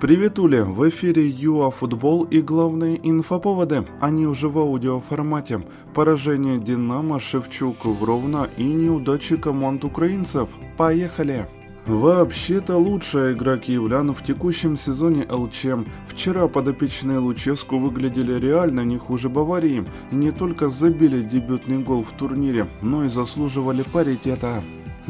Привет, Уля! В эфире ЮА Футбол и главные инфоповоды. Они уже в аудиоформате. Поражение Динамо, Шевчук в Ровно и неудачи команд украинцев. Поехали! Вообще-то лучшая игра киевлян в текущем сезоне ЛЧ. Вчера подопечные Луческу выглядели реально не хуже Баварии. Не только забили дебютный гол в турнире, но и заслуживали паритета.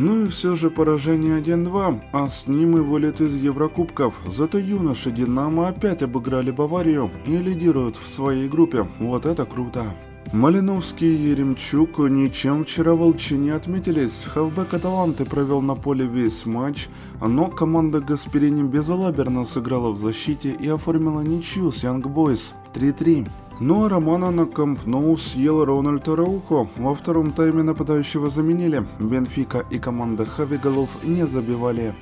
Ну и все же поражение 1-2, а с ним и вылет из Еврокубков. Зато юноши Динамо опять обыграли Баварию и лидируют в своей группе. Вот это круто. Малиновский и Еремчук ничем вчера волчи не отметились. Хавбек Аталанты провел на поле весь матч, но команда Гасперини безалаберно сыграла в защите и оформила ничью с Янг Бойс 3-3. Ну а Романа на Камп Ноу съел Рональд Раухо. Во втором тайме нападающего заменили. Бенфика и команда Хави голов не забивали.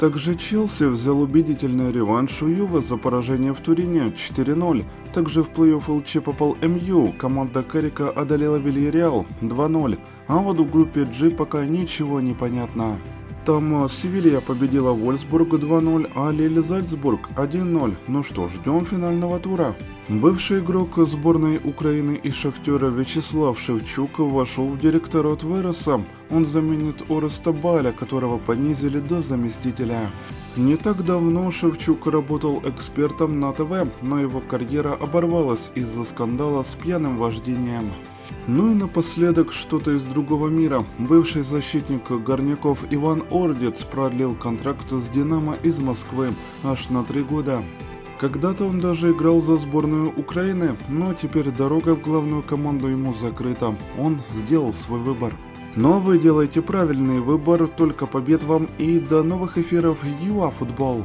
Также Челси взял убедительный реванш у Ювы за поражение в Турине 4-0. Также в плей-офф ЛЧ попал МЮ, команда Карика одолела Вильяреал 2-0. А вот в группе G пока ничего не понятно. Там э, Севилья победила Вольсбург 2-0, а Лиль Зальцбург 1-0. Ну что, ждем финального тура. Бывший игрок сборной Украины и Шахтера Вячеслав Шевчук вошел в директорат Вереса. Он заменит Ореста Баля, которого понизили до заместителя. Не так давно Шевчук работал экспертом на ТВ, но его карьера оборвалась из-за скандала с пьяным вождением. Ну и напоследок что-то из другого мира. Бывший защитник Горняков Иван Ордец продлил контракт с «Динамо» из Москвы аж на три года. Когда-то он даже играл за сборную Украины, но теперь дорога в главную команду ему закрыта. Он сделал свой выбор. Но вы делаете правильный выбор, только побед вам и до новых эфиров ЮАФутбол. Футбол.